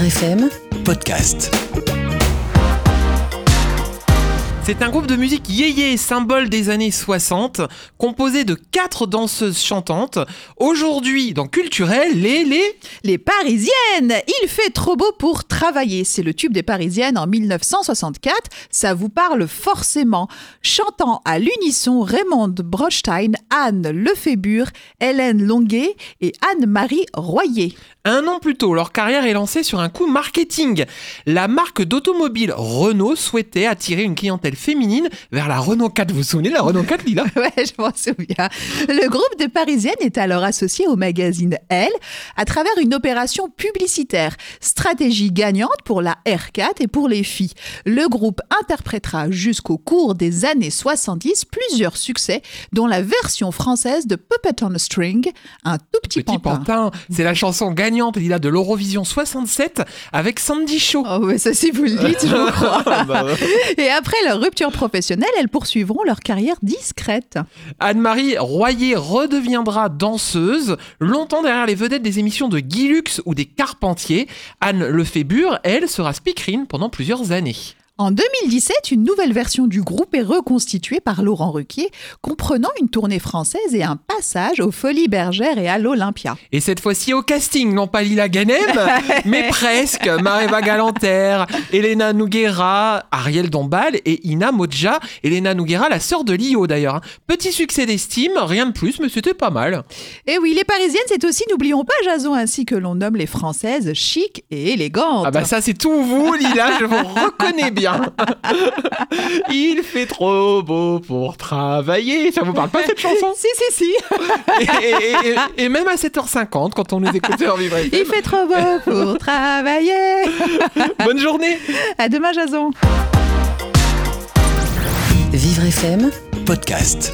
Vivre FM Podcast. C'est un groupe de musique yéyé, symbole des années 60, composé de quatre danseuses chantantes. Aujourd'hui, dans Culturel, les, les... Les Parisiennes Il fait trop beau pour travailler. C'est le tube des Parisiennes en 1964. Ça vous parle forcément. Chantant à l'unisson Raymond Brostein, Anne Lefébure, Hélène Longuet et Anne-Marie Royer. Un an plus tôt, leur carrière est lancée sur un coup marketing. La marque d'automobile Renault souhaitait attirer une clientèle féminine vers la Renault 4. Vous vous souvenez de la Renault 4, Lila? Ouais, je m'en souviens. Le groupe de Parisiennes est alors associé au magazine Elle à travers une opération publicitaire. Stratégie gagnante pour la R4 et pour les filles. Le groupe interprétera jusqu'au cours des années 70 plusieurs succès, dont la version française de Puppet on a String, un tout petit, Petit pantin. pantin, c'est la chanson gagnante, Lila, de l'Eurovision 67 avec Sandy Shaw. Oh, mais ça, si vous le dites, je crois. Et après leur rupture professionnelle, elles poursuivront leur carrière discrète. Anne-Marie Royer redeviendra danseuse, longtemps derrière les vedettes des émissions de Guy Lux ou des Carpentiers. Anne Lefébure, elle, sera speakerine pendant plusieurs années. En 2017, une nouvelle version du groupe est reconstituée par Laurent Ruquier, comprenant une tournée française et un passage aux Folies Bergères et à l'Olympia. Et cette fois-ci au casting, non pas Lila Ganem, mais presque. Mareva Galanter, Elena Noguera, Ariel Dombal et Ina Modja. Elena Noguera, la sœur de Lio d'ailleurs. hein. Petit succès d'estime, rien de plus, mais c'était pas mal. Et oui, les Parisiennes, c'est aussi, n'oublions pas Jason, ainsi que l'on nomme les Françaises chic et élégantes. Ah bah ça c'est tout vous Lila, je vous reconnais bien. Il fait trop beau pour travailler. Ça vous parle pas cette chanson? Si, si, si. et, et- et- et même à 7h50 quand on nous écoutait en vivre. Il fait trop beau pour travailler. Bonne journée À demain, Jason. Vivre FM Podcast.